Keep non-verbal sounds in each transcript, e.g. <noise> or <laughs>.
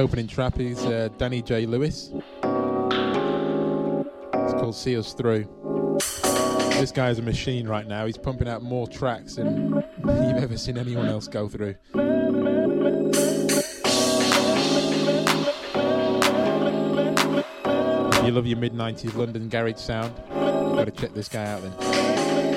opening trap is uh, Danny J. Lewis. It's called See Us Through. This guy's a machine right now. He's pumping out more tracks than you've ever seen anyone else go through. If you love your mid 90s London garage sound, you've got to check this guy out then.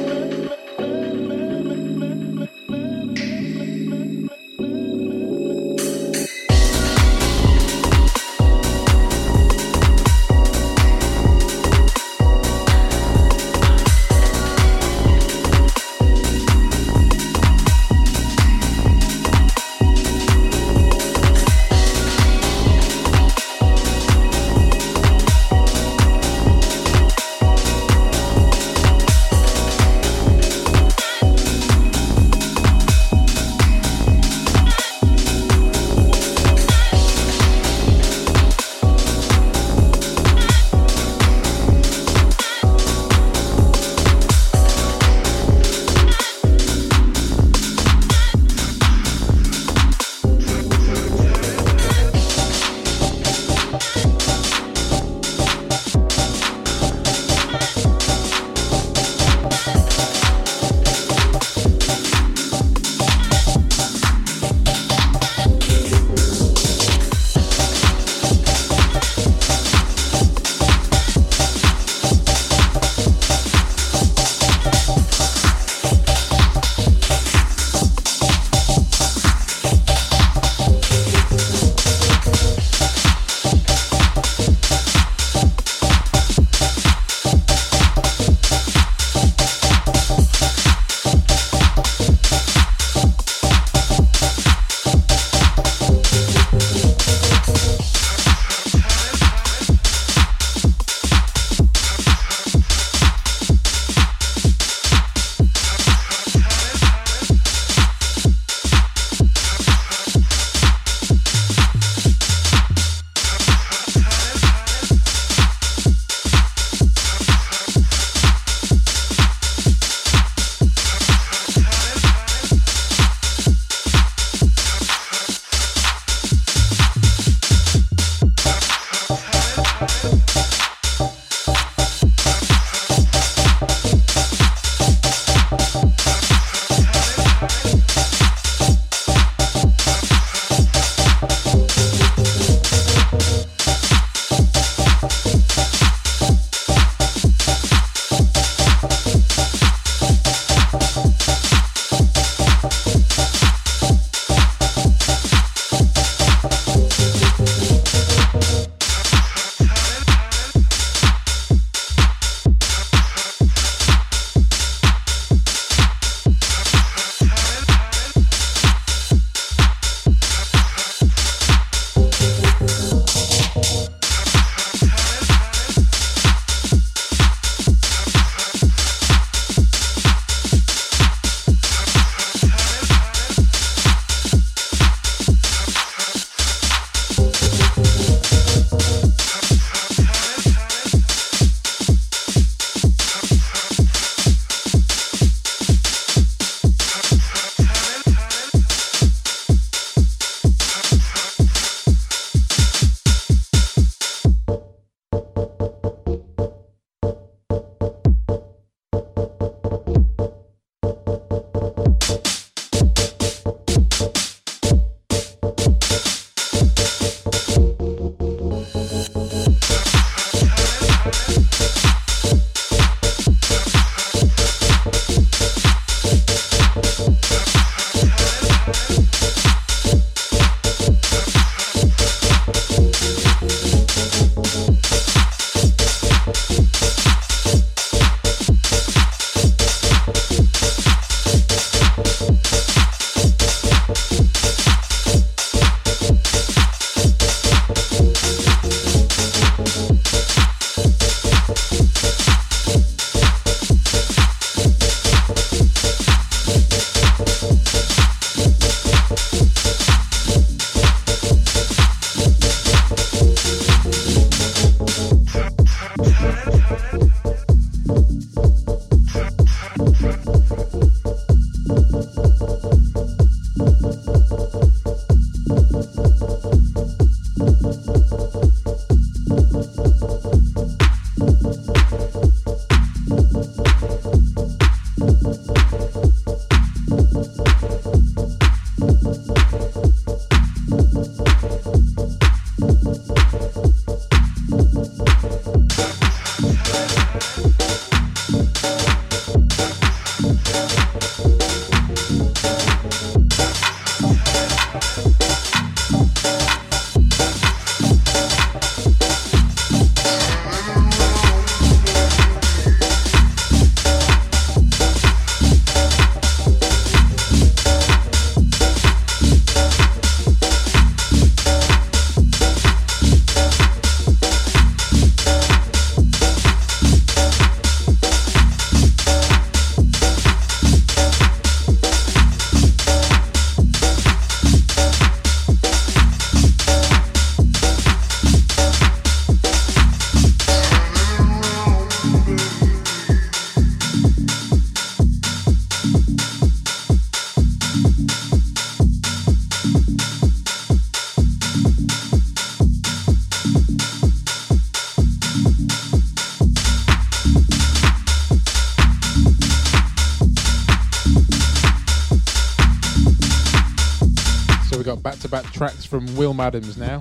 Will Maddams now.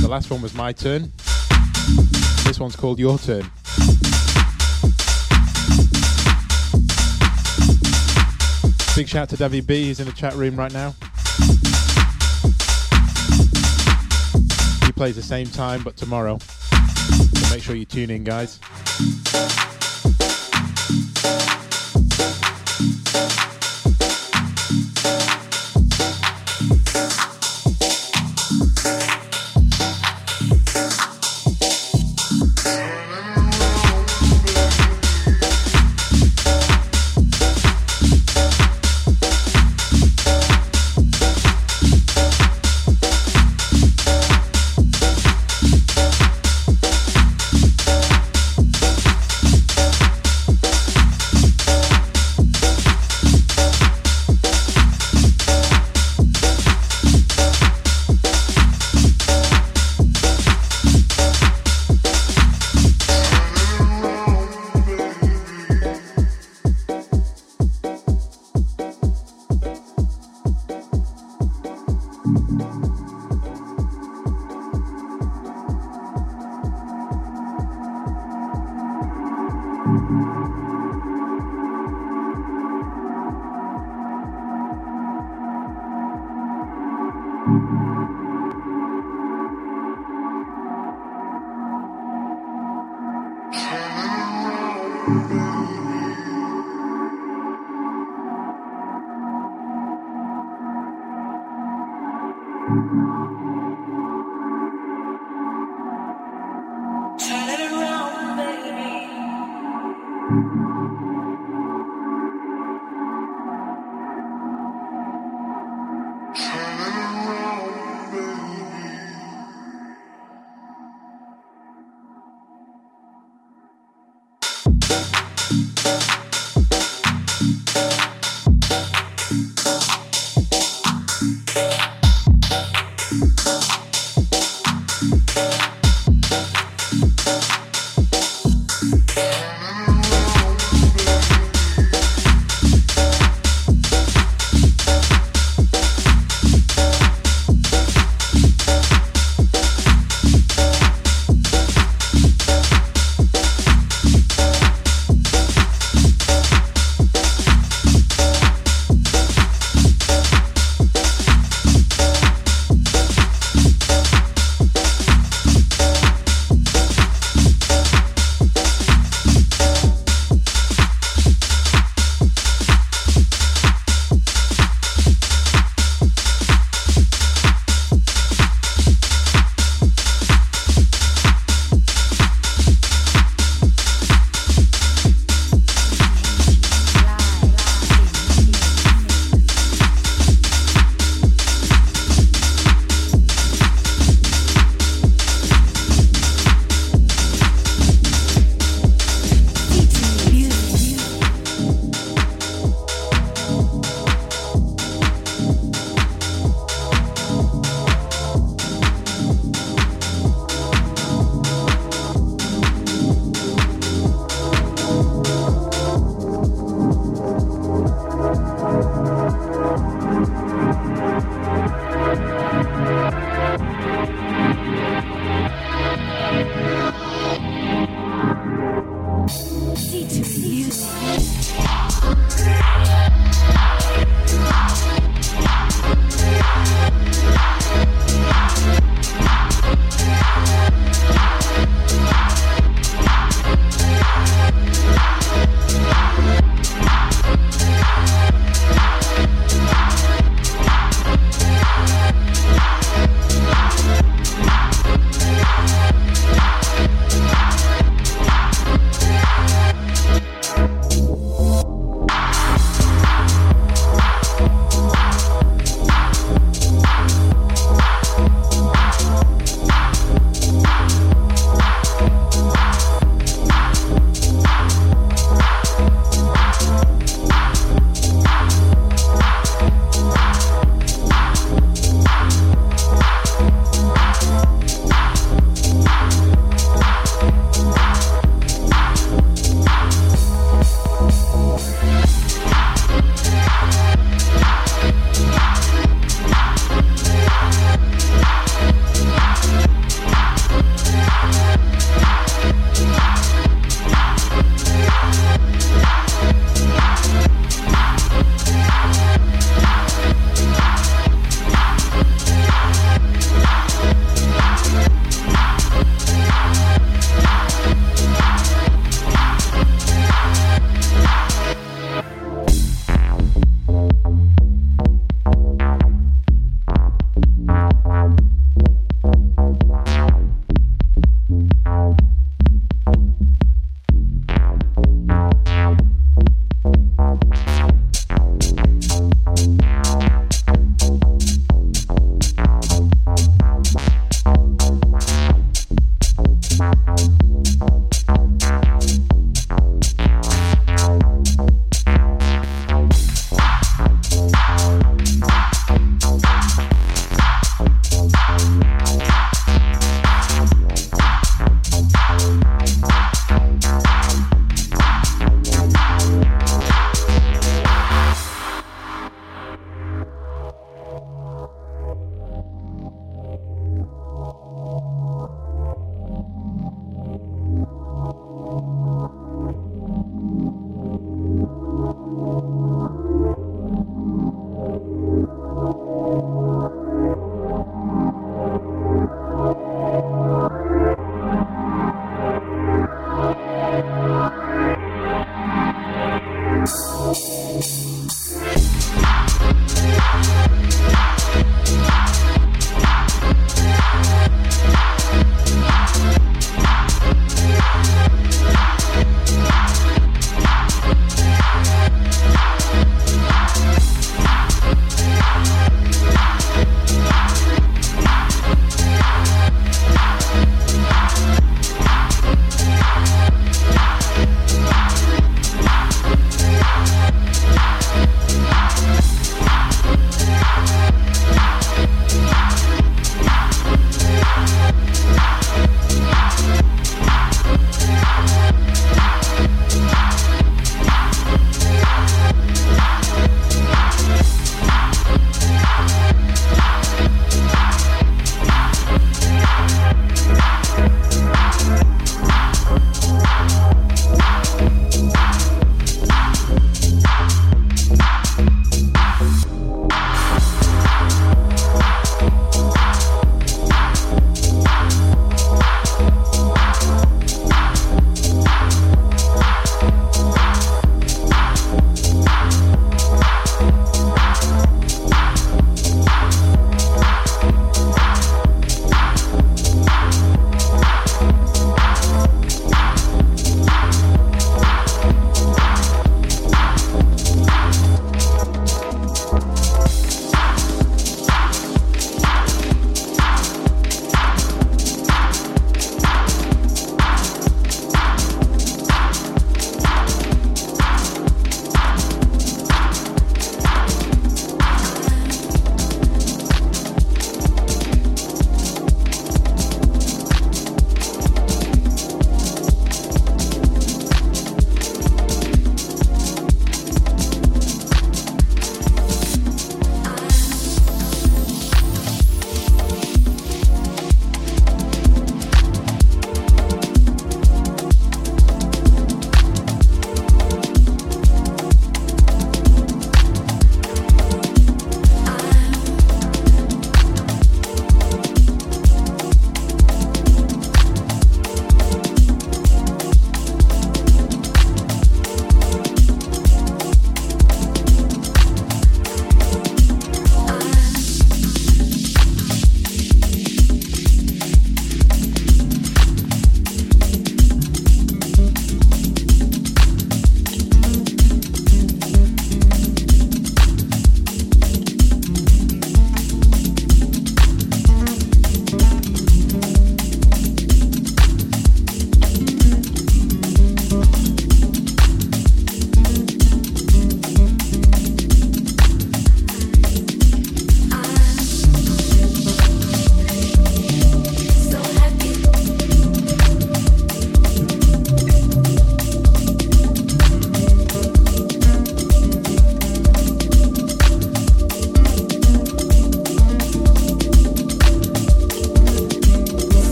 The last one was my turn. This one's called Your Turn. Big shout to Davy B, he's in the chat room right now. He plays the same time but tomorrow. So make sure you tune in, guys.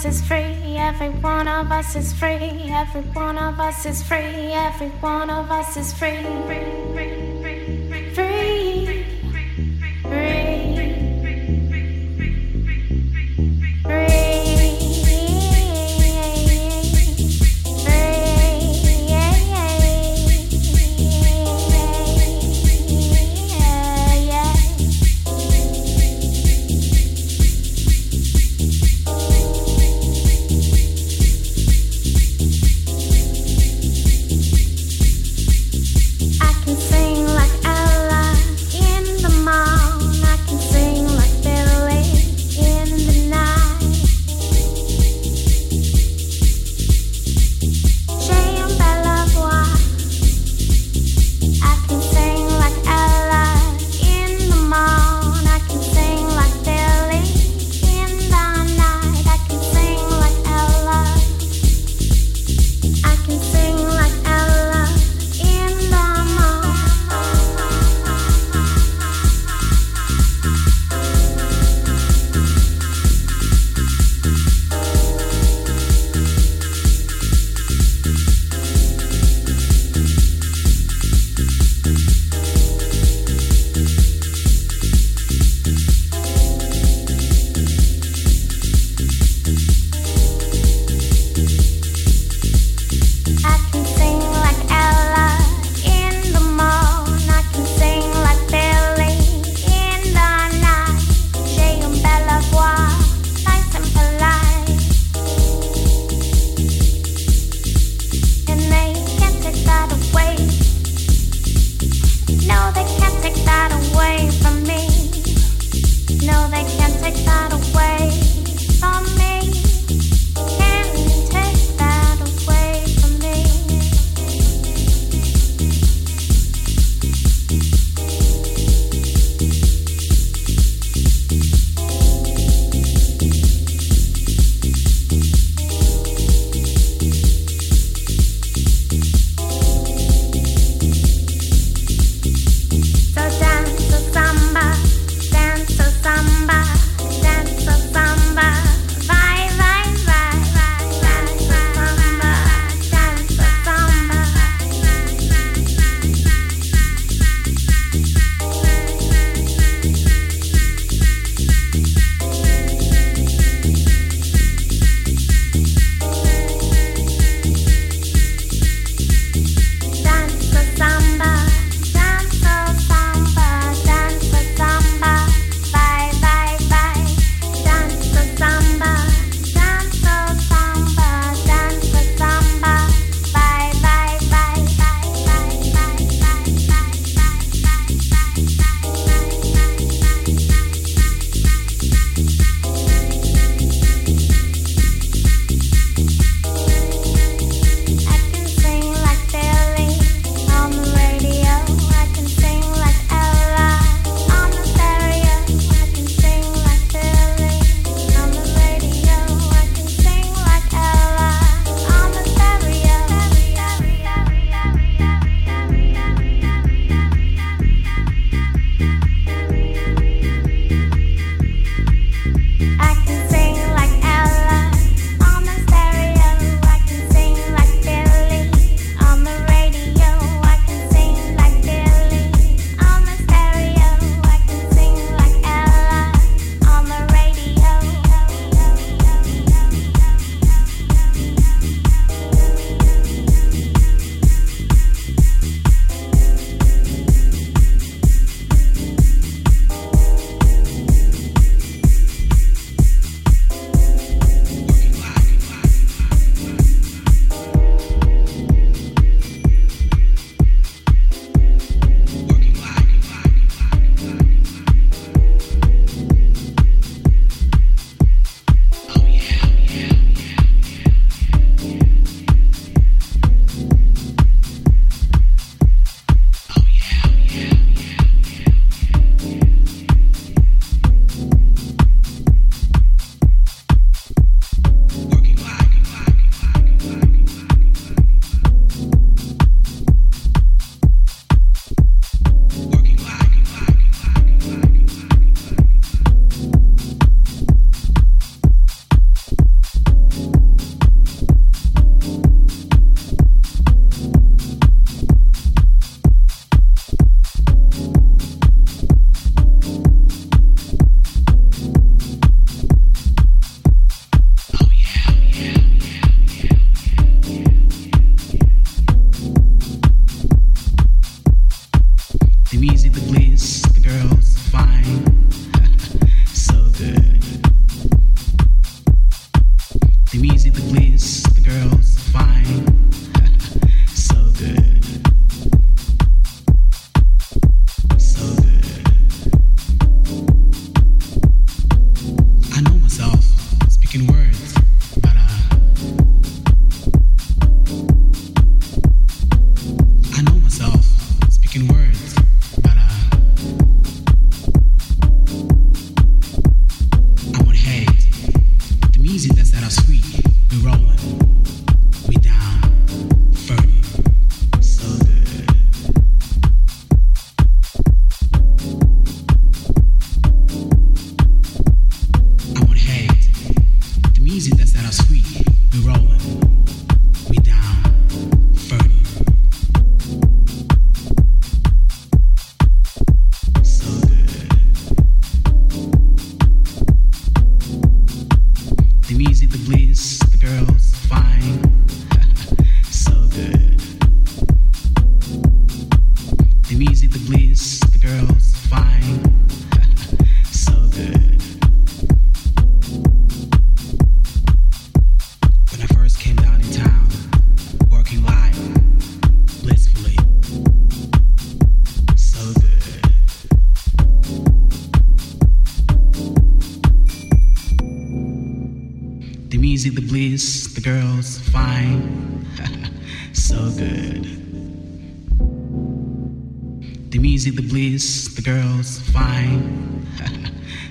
Us is free. Every one of us is free. Every one of us is free. Every one of us is free. Free, free,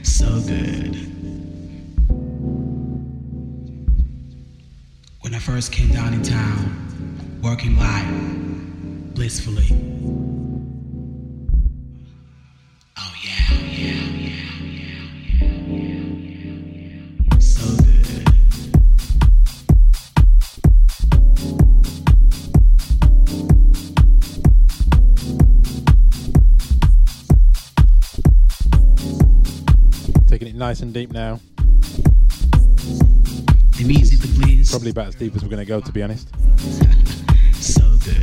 so good. When I first came down in town, working live, blissfully. Nice and deep now. The music, the. Probably about as deep as we're going to go, to be honest. <laughs> so good.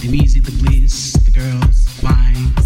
The music, the bliss, the girls, fine.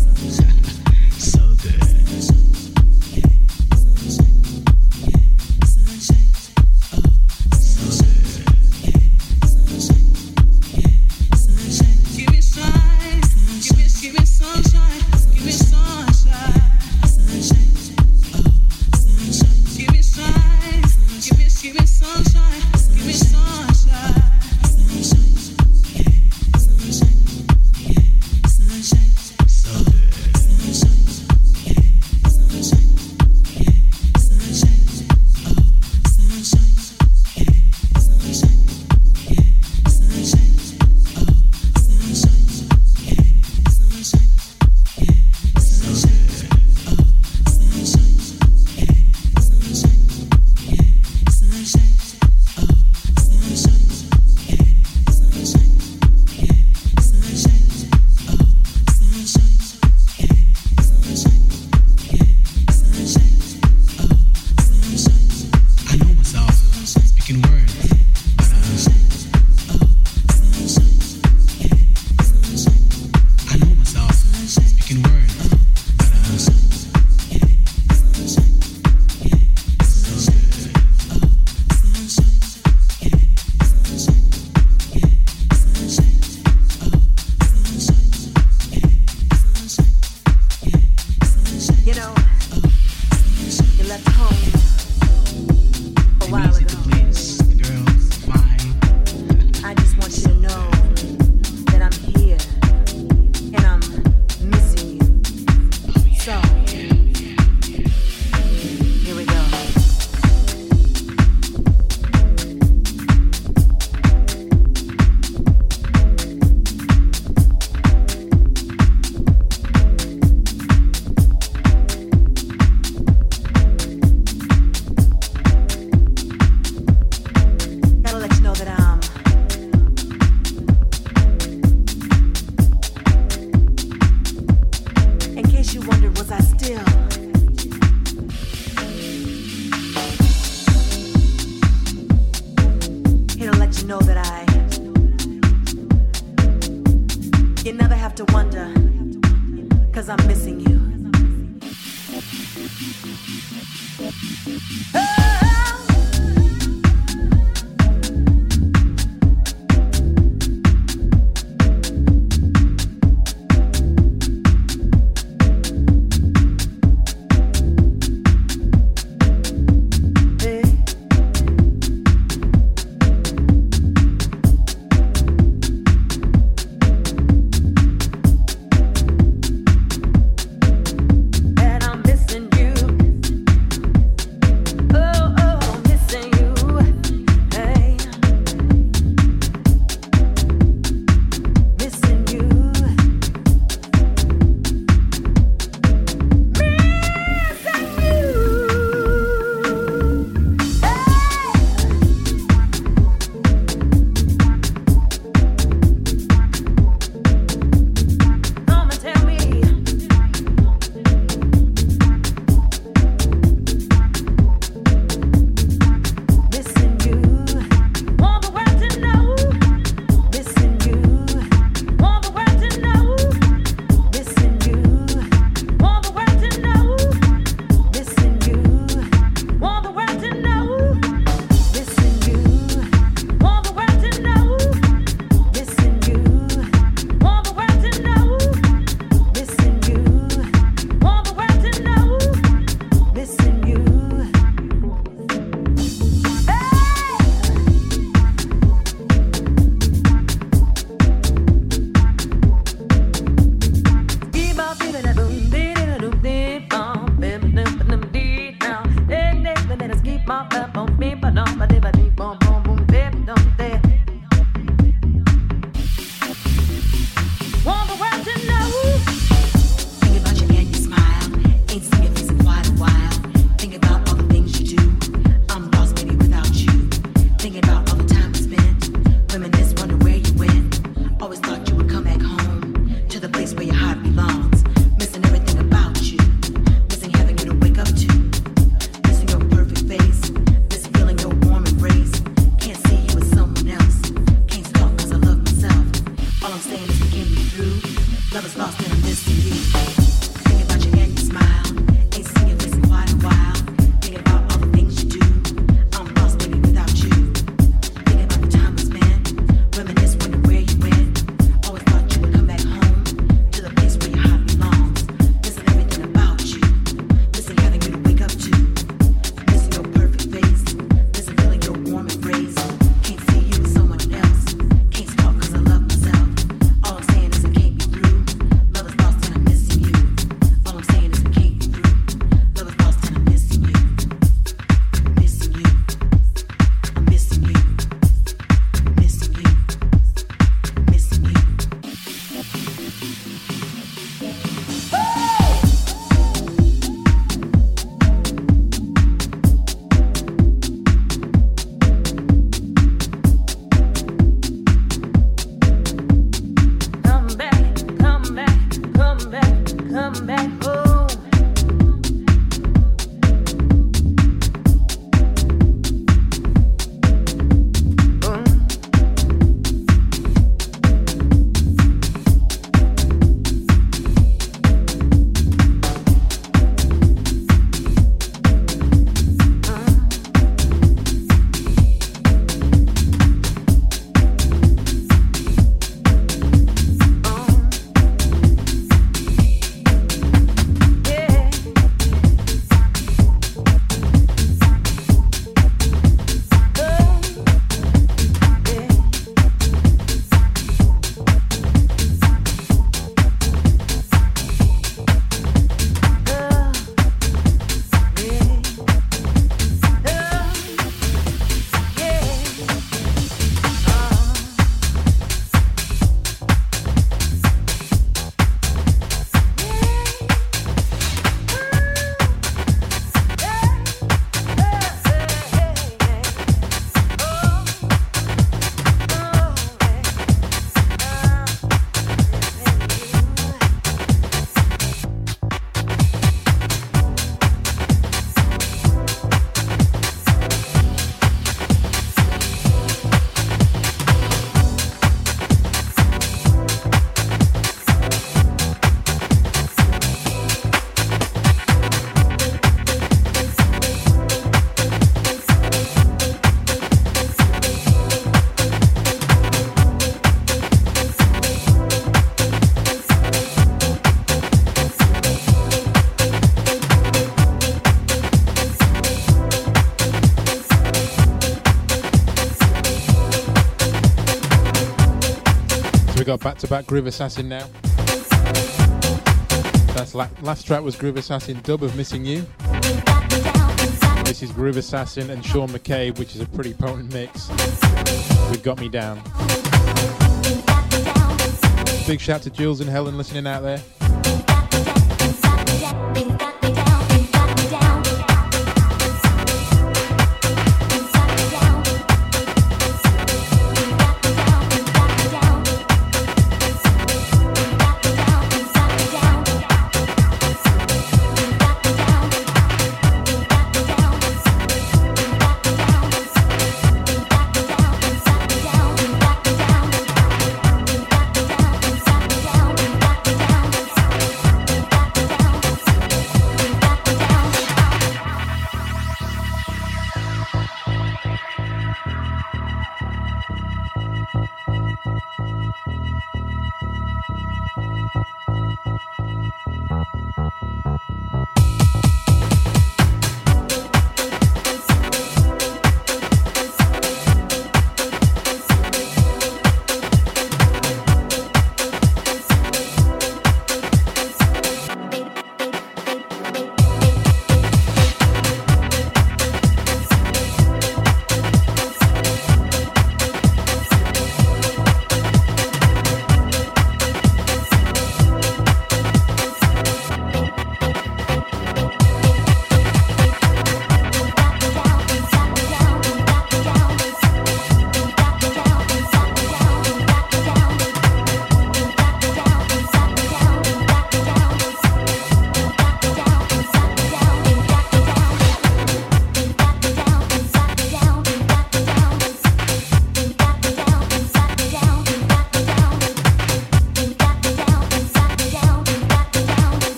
Back to back Groove Assassin now. That's la- last track was Groove Assassin dub of Missing You. This is Groove Assassin and Sean McCabe, which is a pretty potent mix. We've got me down. Big shout to Jules and Helen listening out there.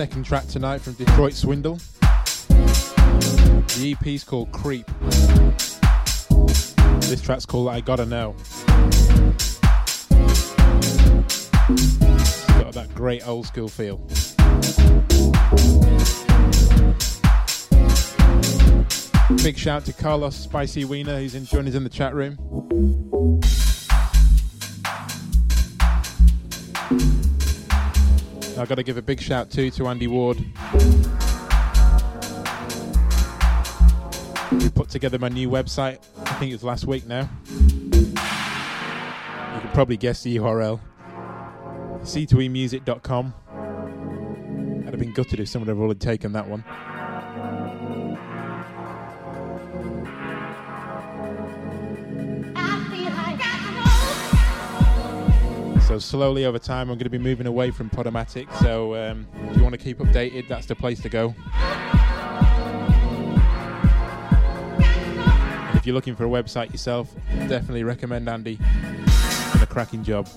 Second track tonight from Detroit Swindle. The EP is called Creep. This track's called I Gotta Know. It's got that great old school feel. Big shout to Carlos Spicy Wiener, who's in, joining us in the chat room. I've got to give a big shout too to Andy Ward, who put together my new website. I think it was last week now. You can probably guess the URL c2emusic.com. I'd have been gutted if someone had already taken that one. So slowly over time, I'm going to be moving away from Podomatic. So um, if you want to keep updated, that's the place to go. And if you're looking for a website yourself, definitely recommend Andy. Done a cracking job.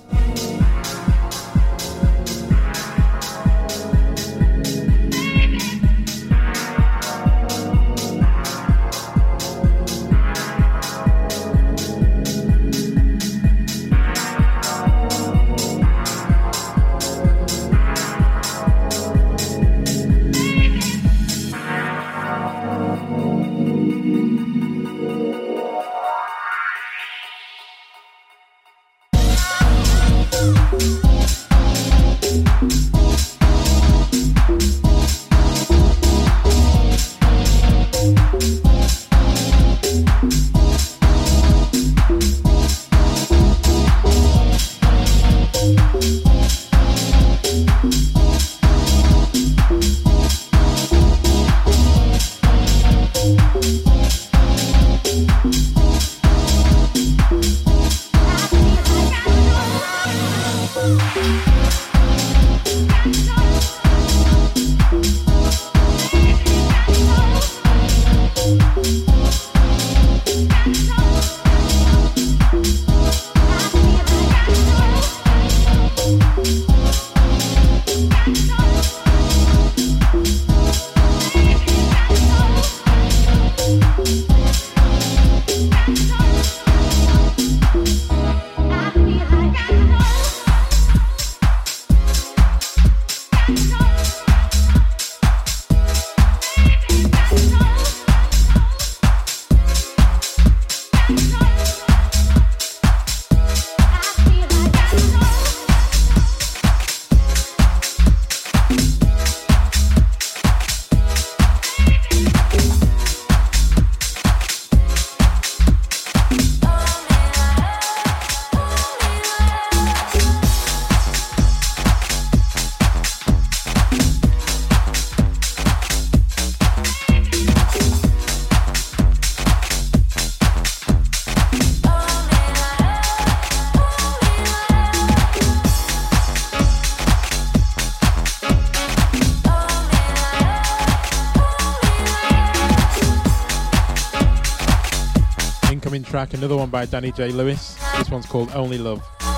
Track, another one by Danny J. Lewis. This one's called Only Love. I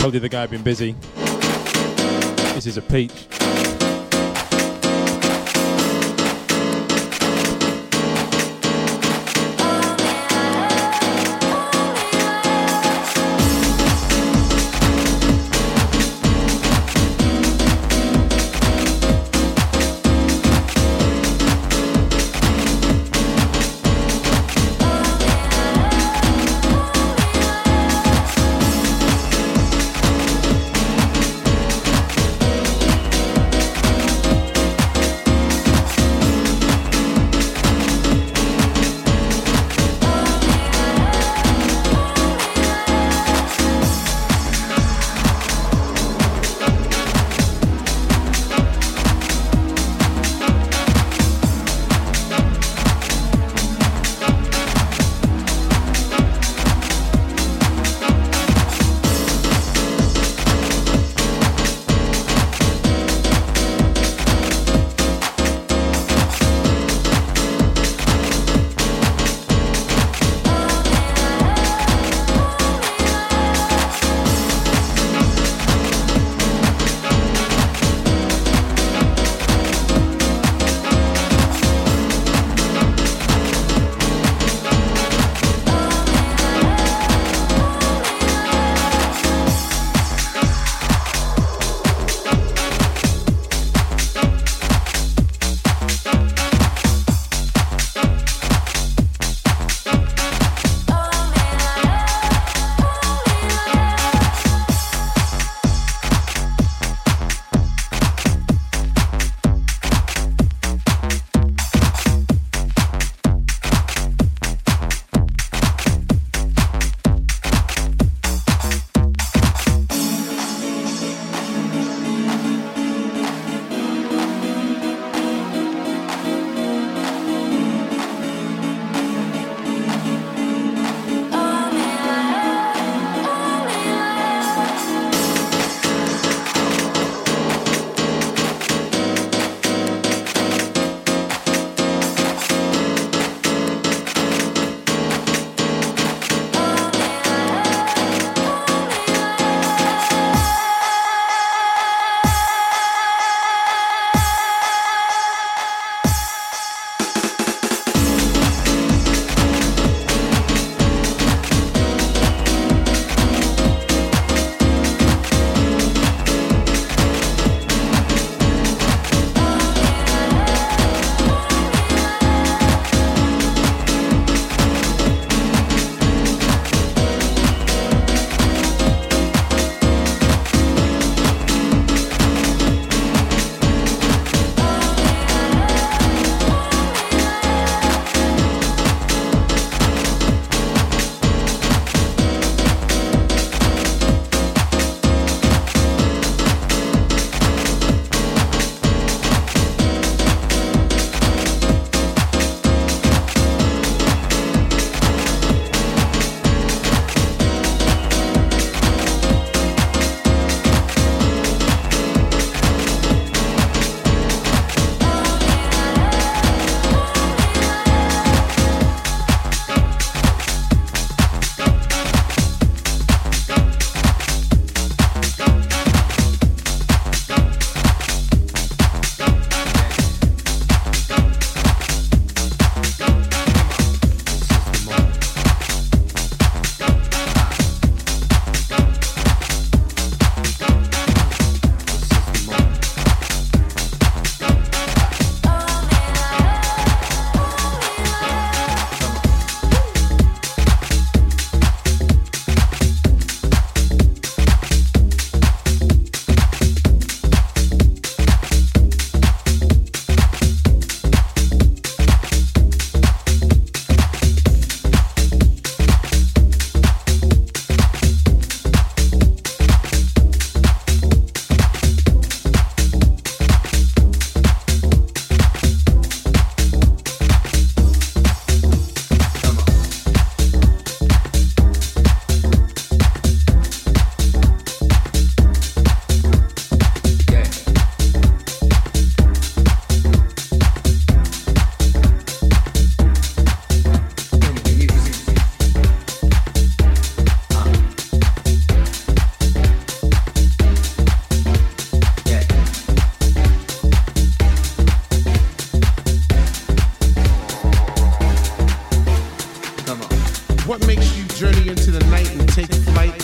told you the guy had been busy. This is a peach.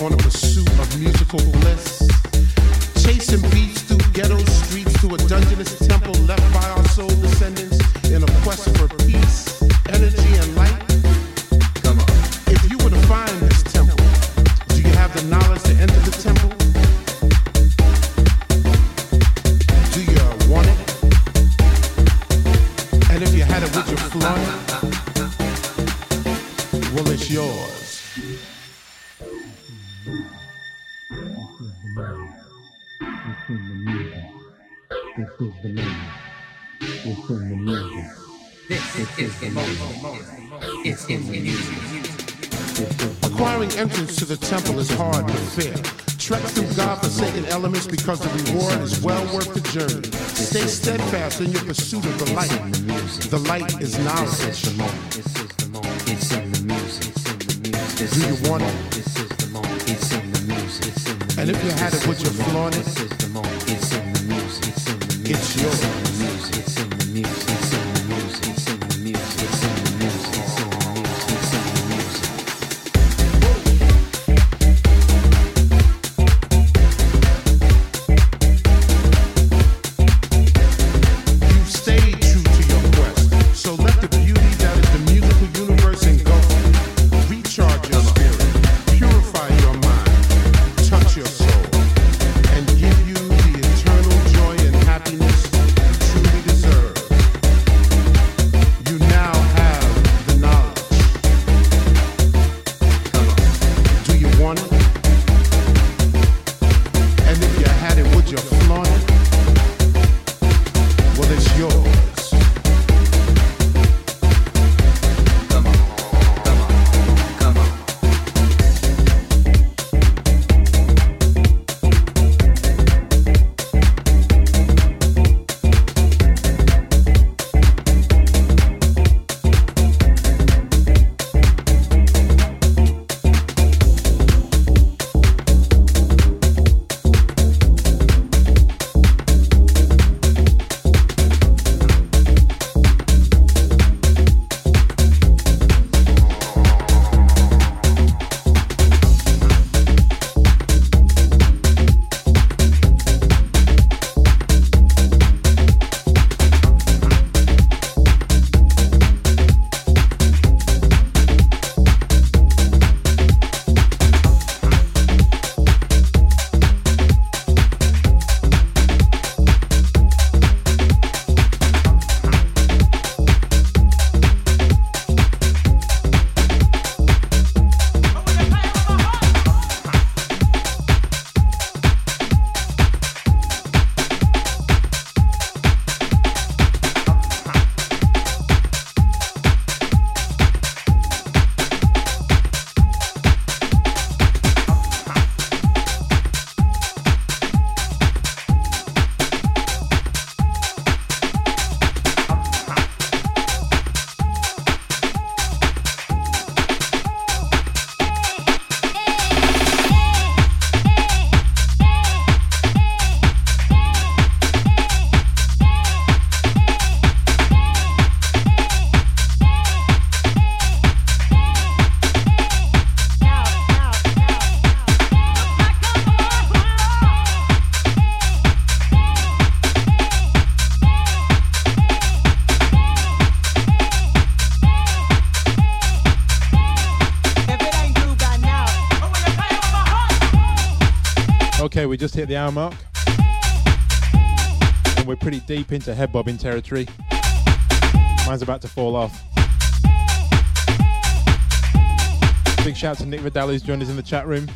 on a pursuit of musical bliss. Because the reward is well worth the journey. Stay steadfast in your pursuit of the light. The light just hit the hour mark. And we're pretty deep into head bobbing territory. Mine's about to fall off. Big shout to Nick Vidal who's joined us in the chat room.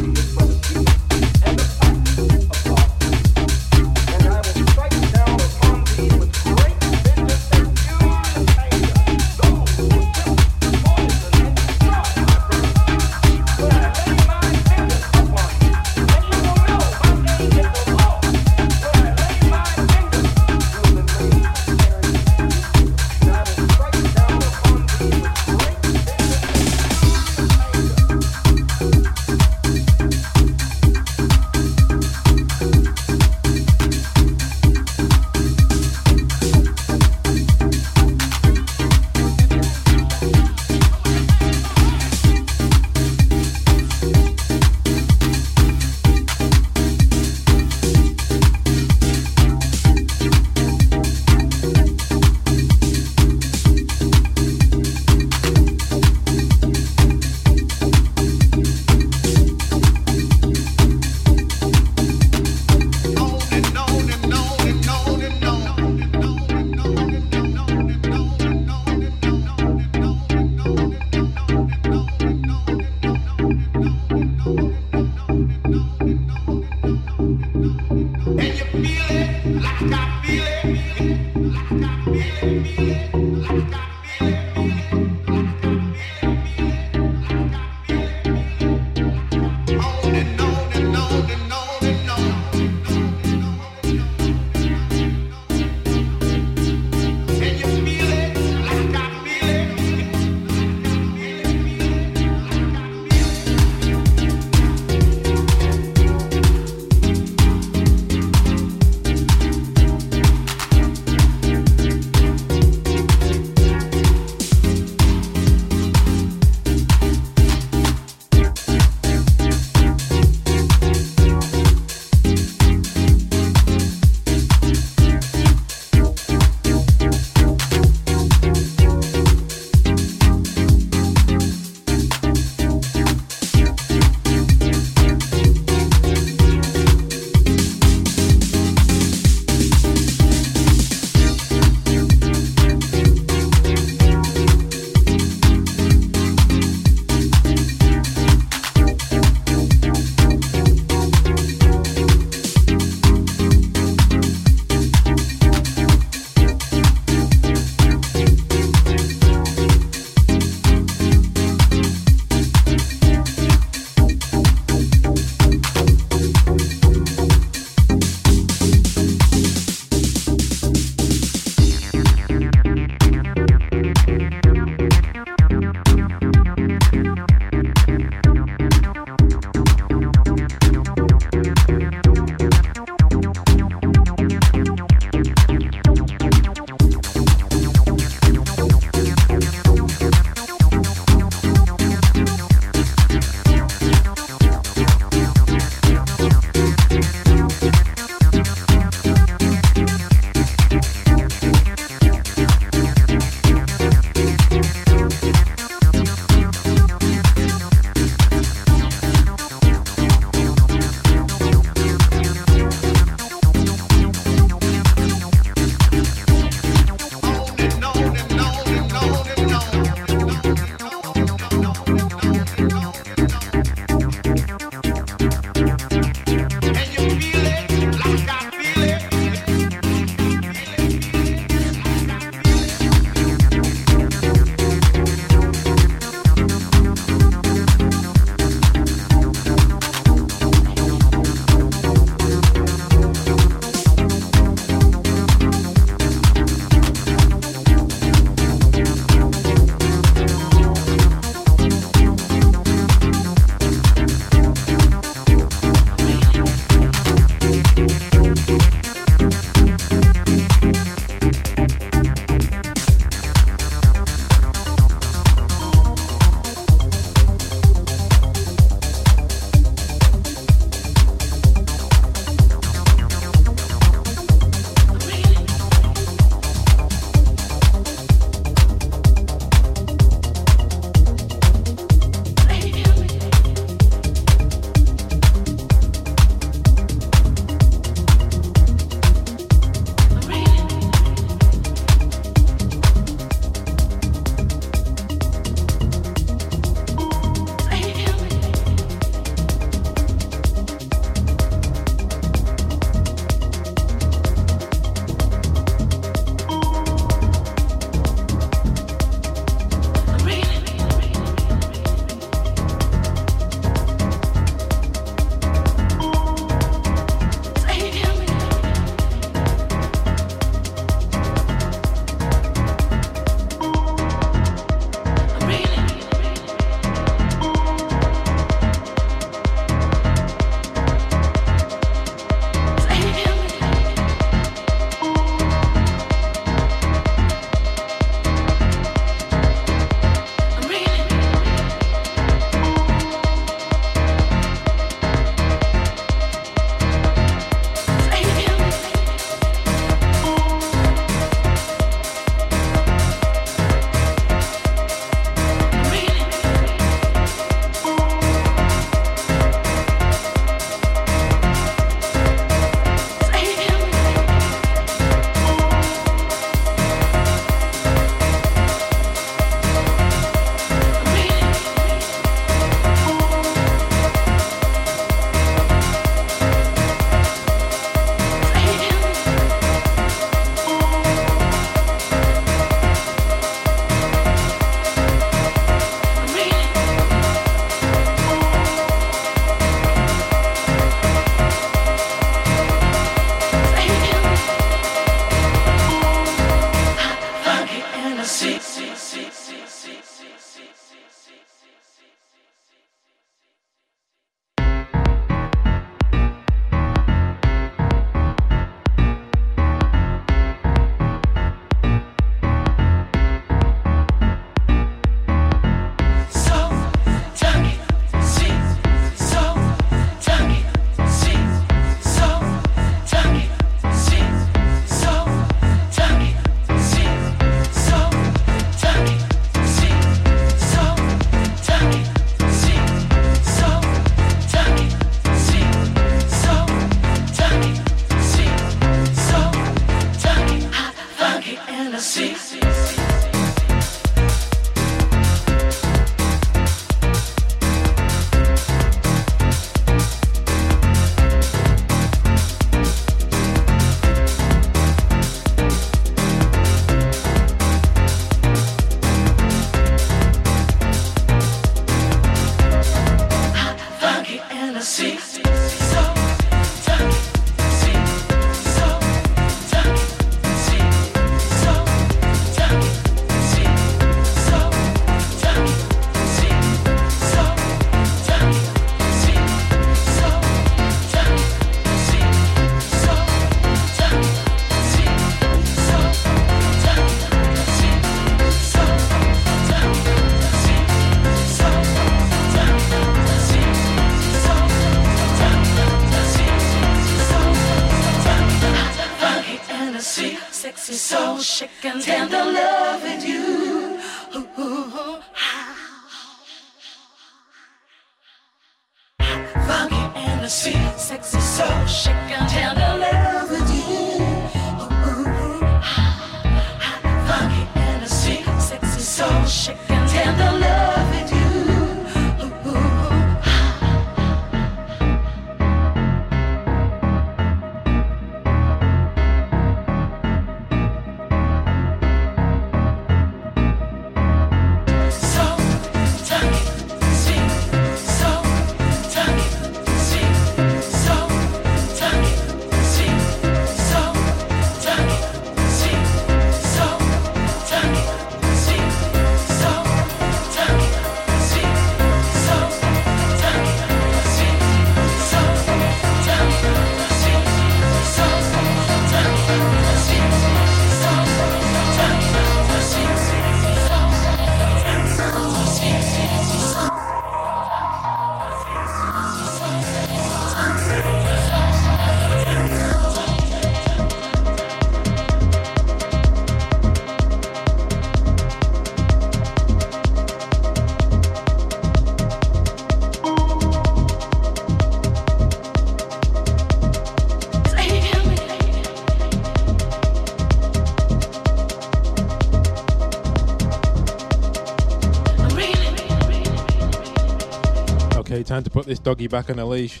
Time to put this doggy back on a leash.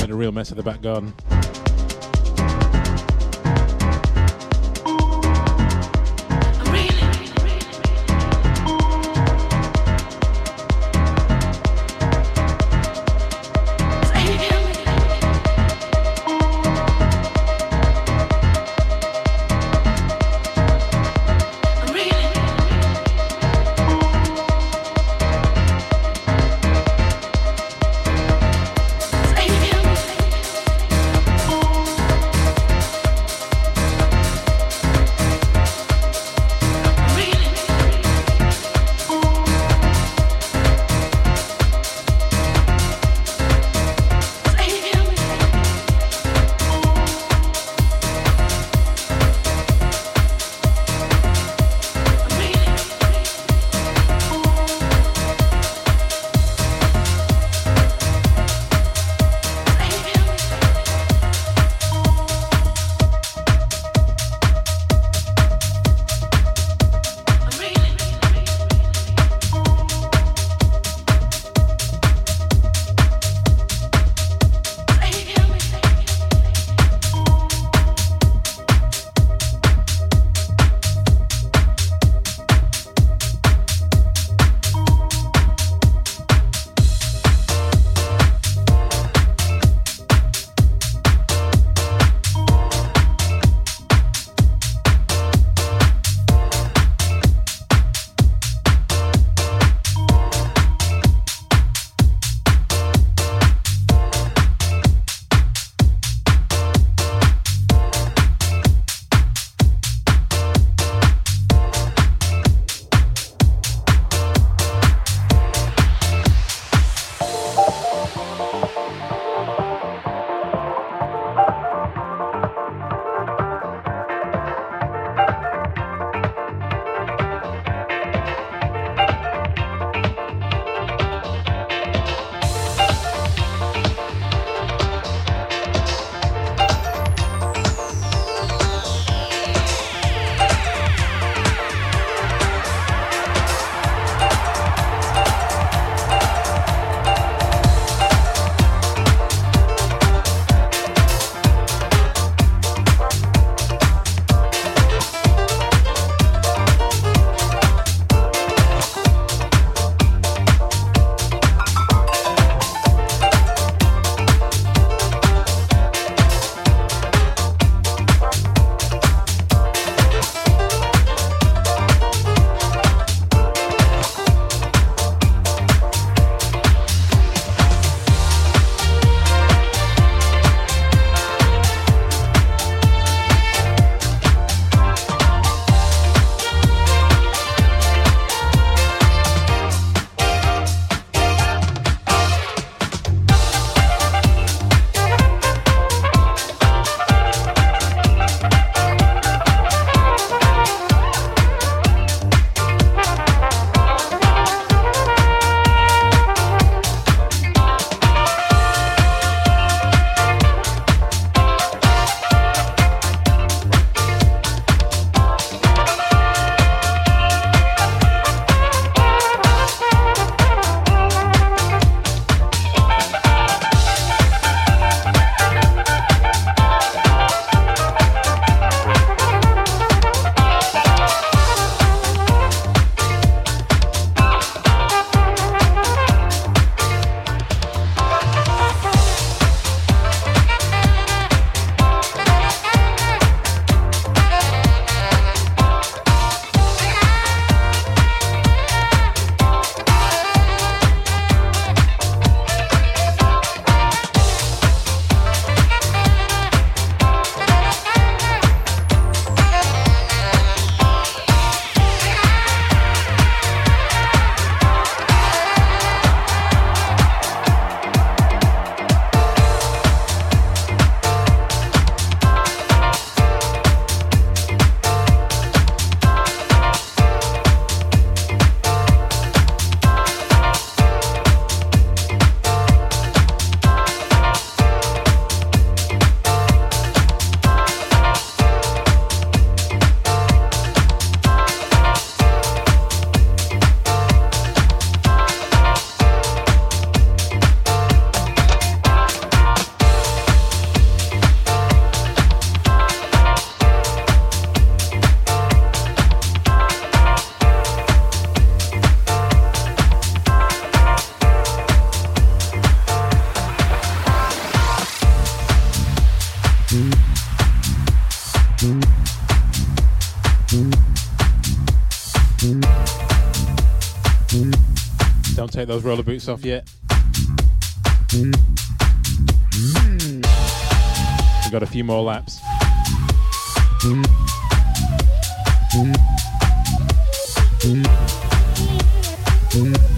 Made a real mess of the back garden. take those roller boots off yet. We've got a few more laps. Mm-hmm.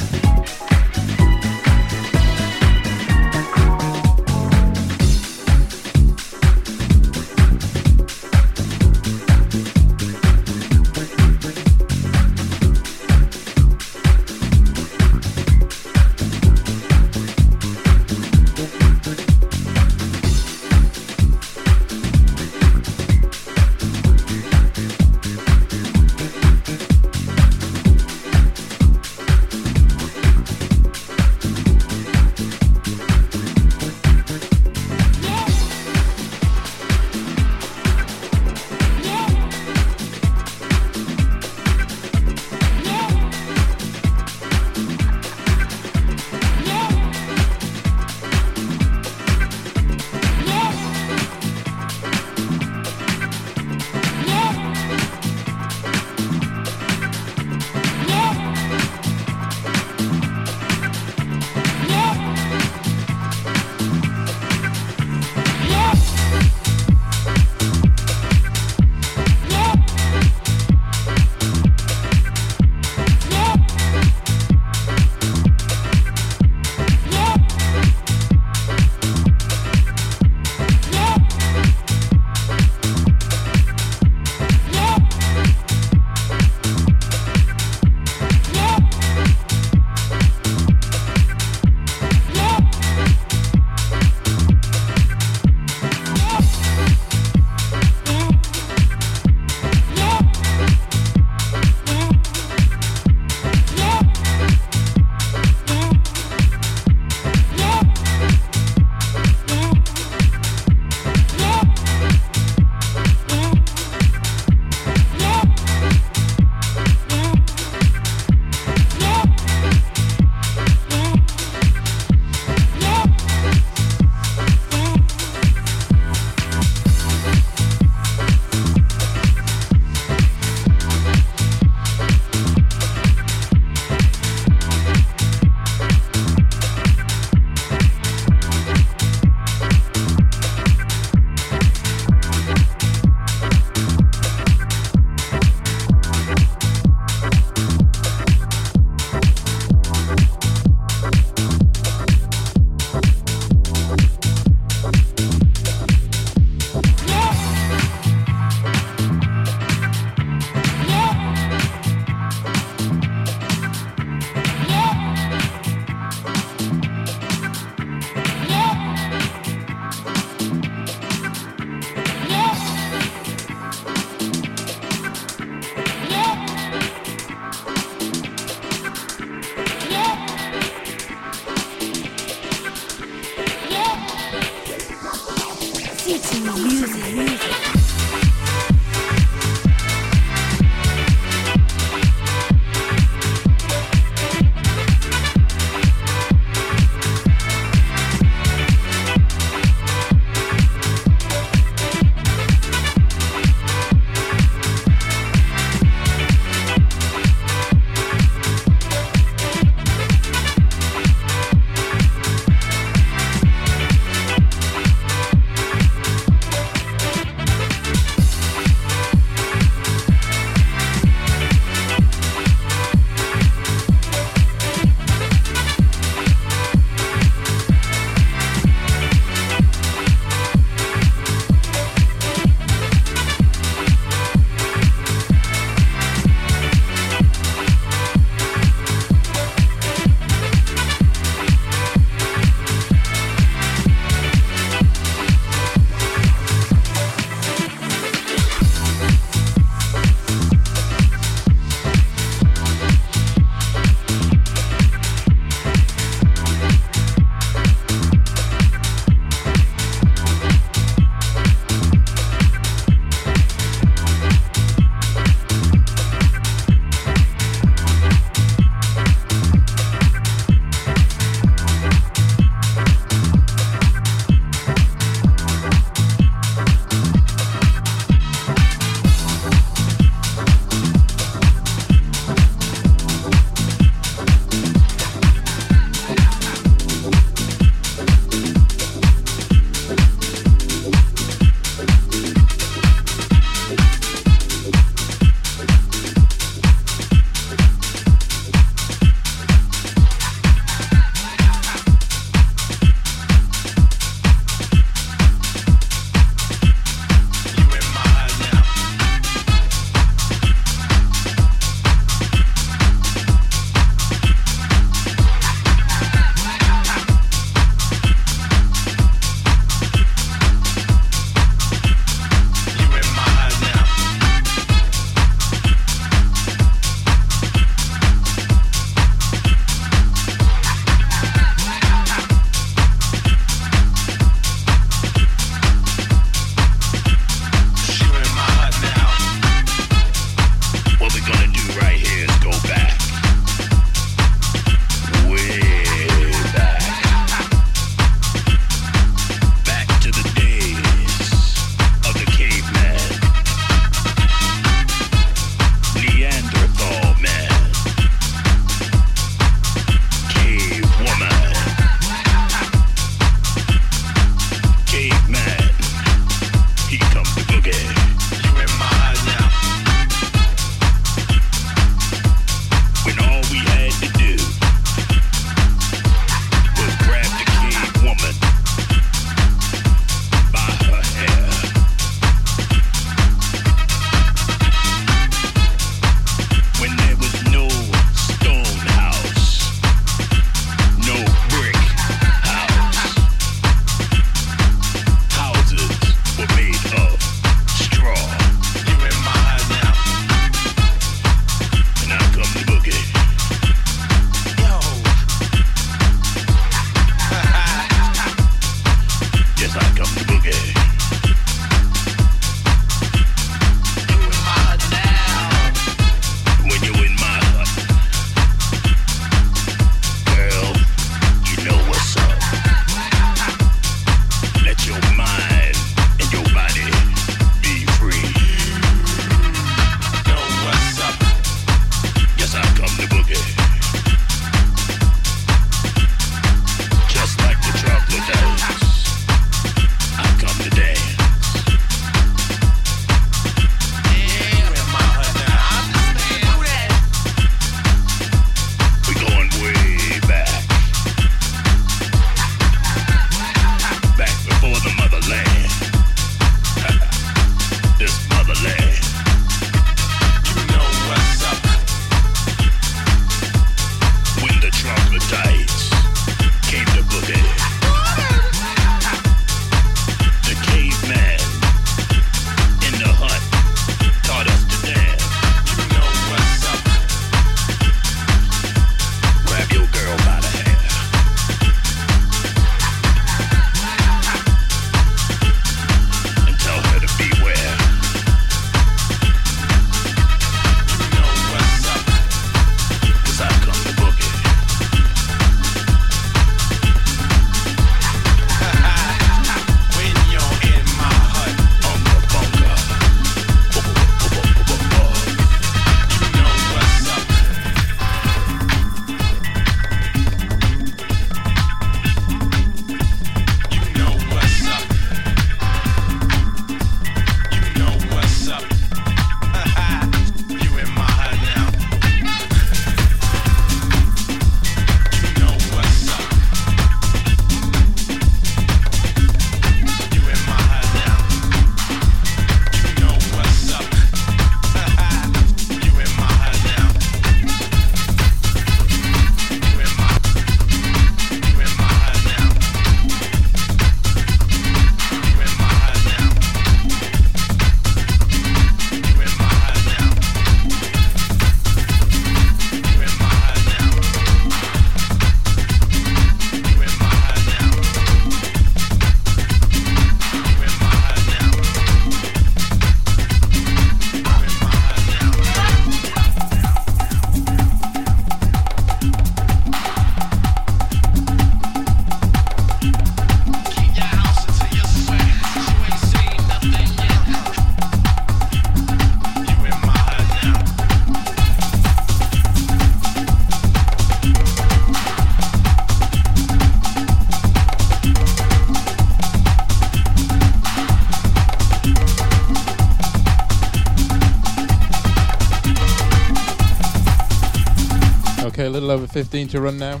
15 to run now.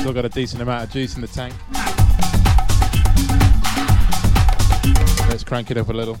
Still got a decent amount of juice in the tank. Let's crank it up a little.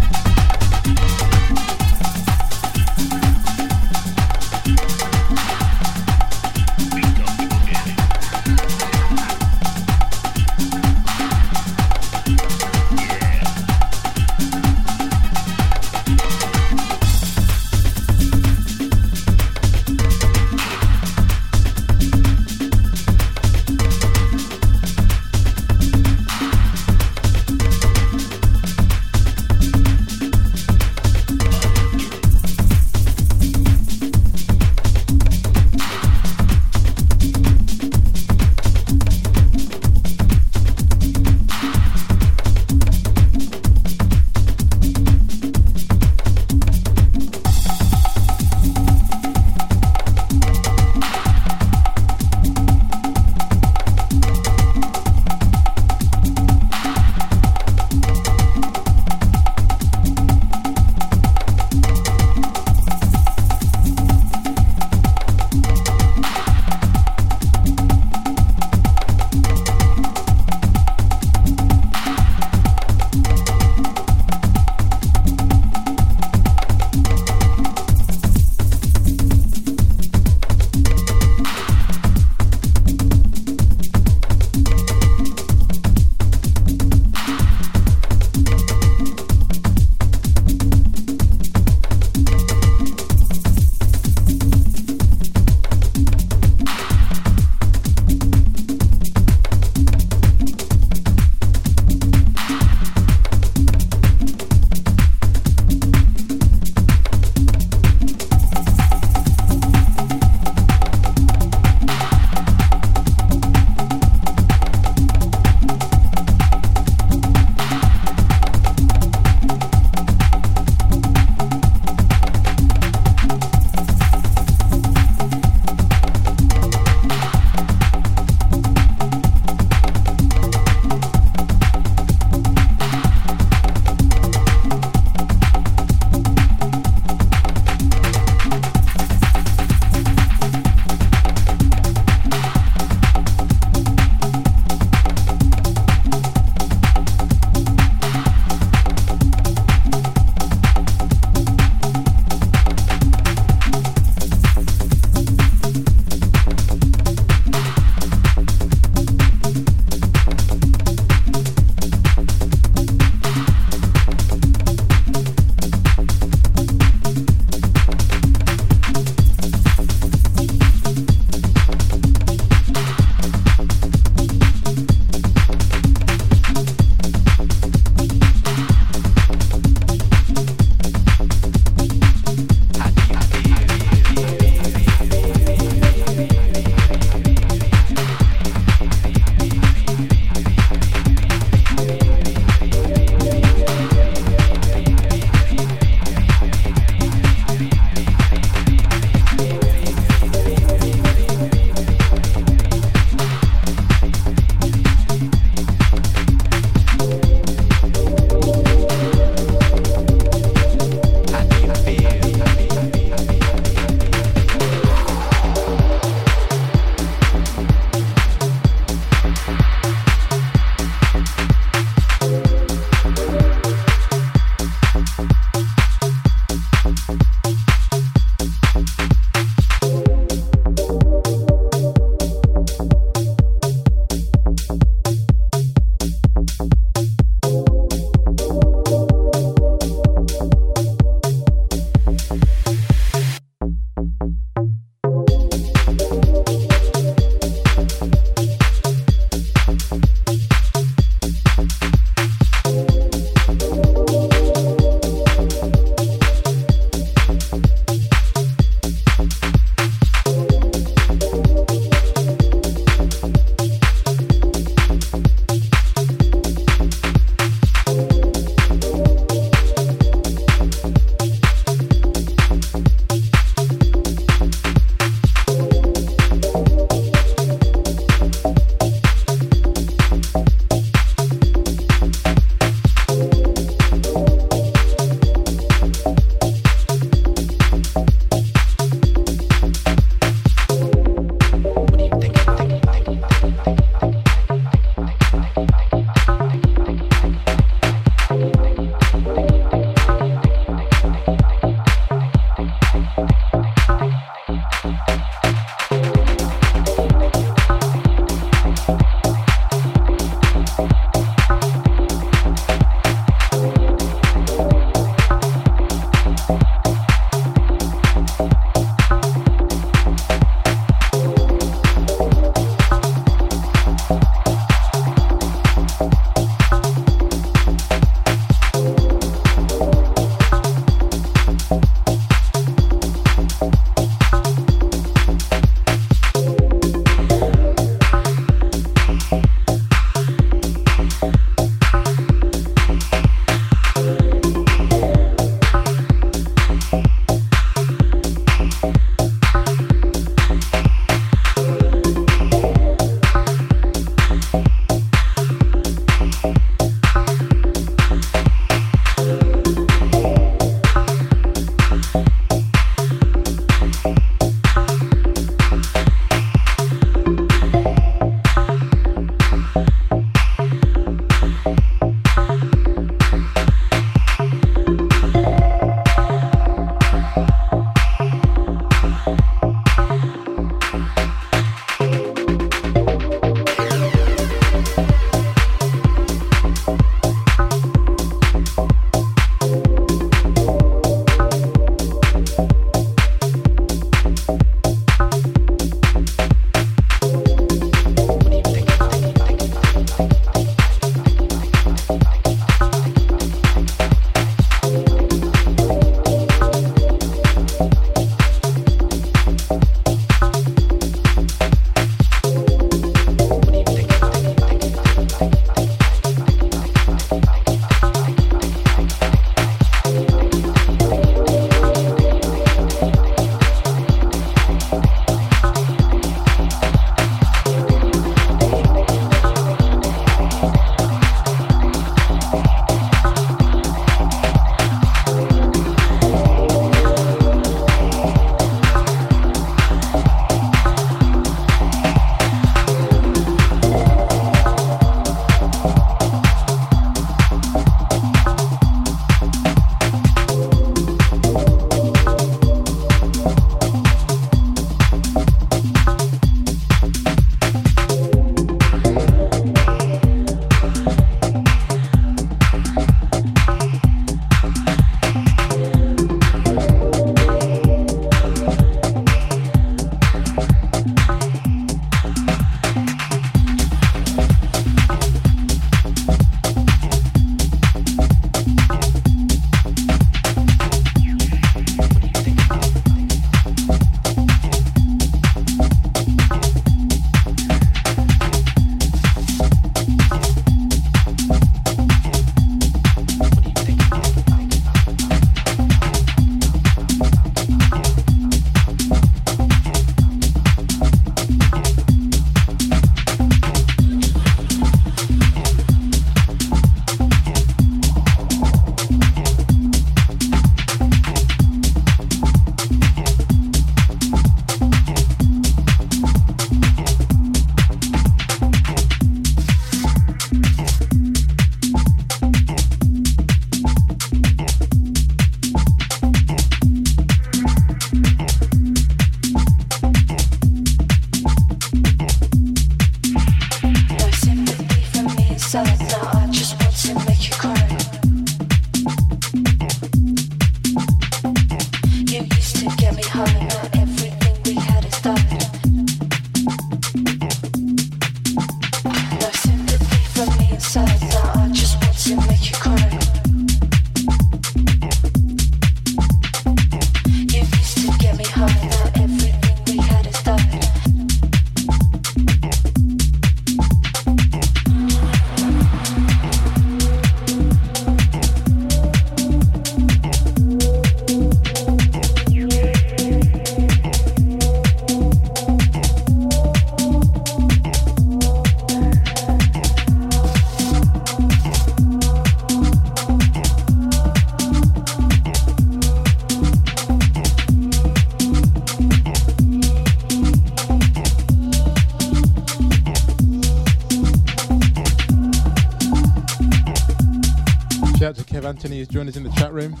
Joined us in the chat room.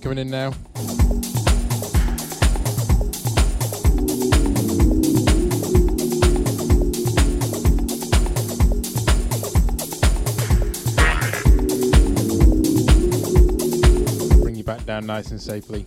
Coming in now. Bring you back down nice and safely.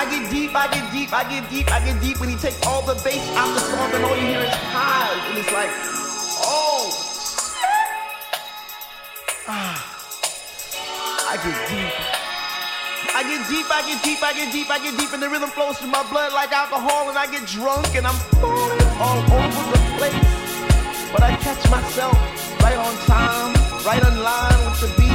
I get deep, I get deep, I get deep, I get deep when he takes all the bass out the song and all you hear is highs. And it's like, oh, ah, I get deep. I get deep, I get deep, I get deep, I get deep, and the rhythm flows through my blood like alcohol, and I get drunk, and I'm falling all over the place. But I catch myself right on time, right on line with the beat,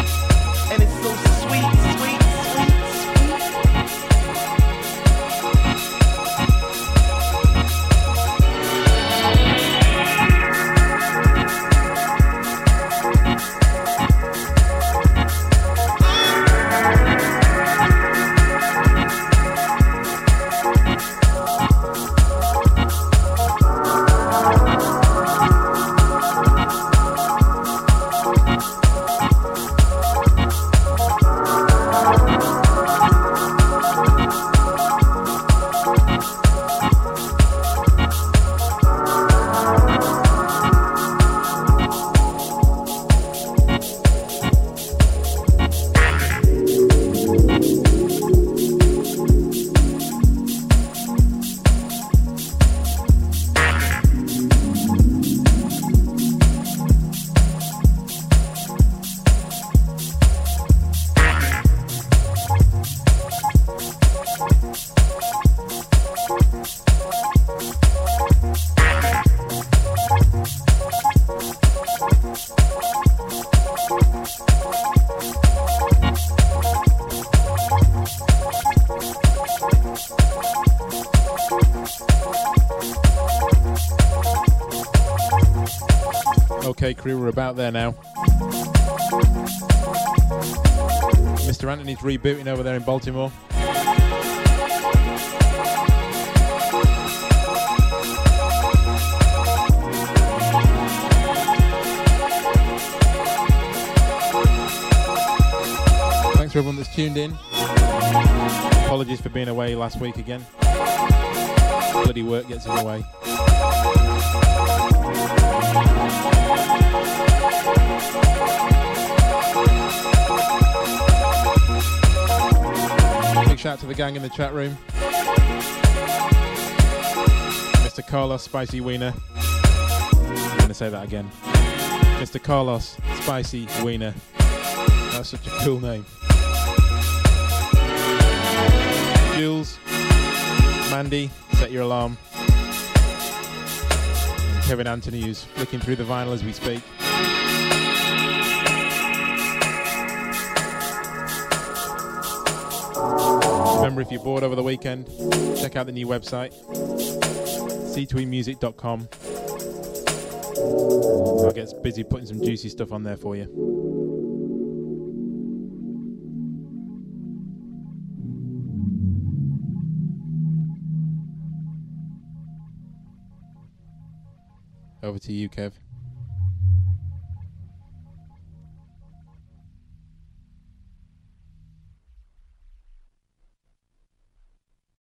about there now. Mr. Anthony's rebooting over there in Baltimore. Thanks for everyone that's tuned in. Apologies for being away last week again. Bloody work gets in the way. Shout out to the gang in the chat room. Mr. Carlos Spicy Wiener. I'm going to say that again. Mr. Carlos Spicy Wiener. That's such a cool name. Jules, Mandy, set your alarm. And Kevin Anthony, who's flicking through the vinyl as we speak. Remember, if you're bored over the weekend, check out the new website, c2emusic.com. I'll get busy putting some juicy stuff on there for you. Over to you, Kev.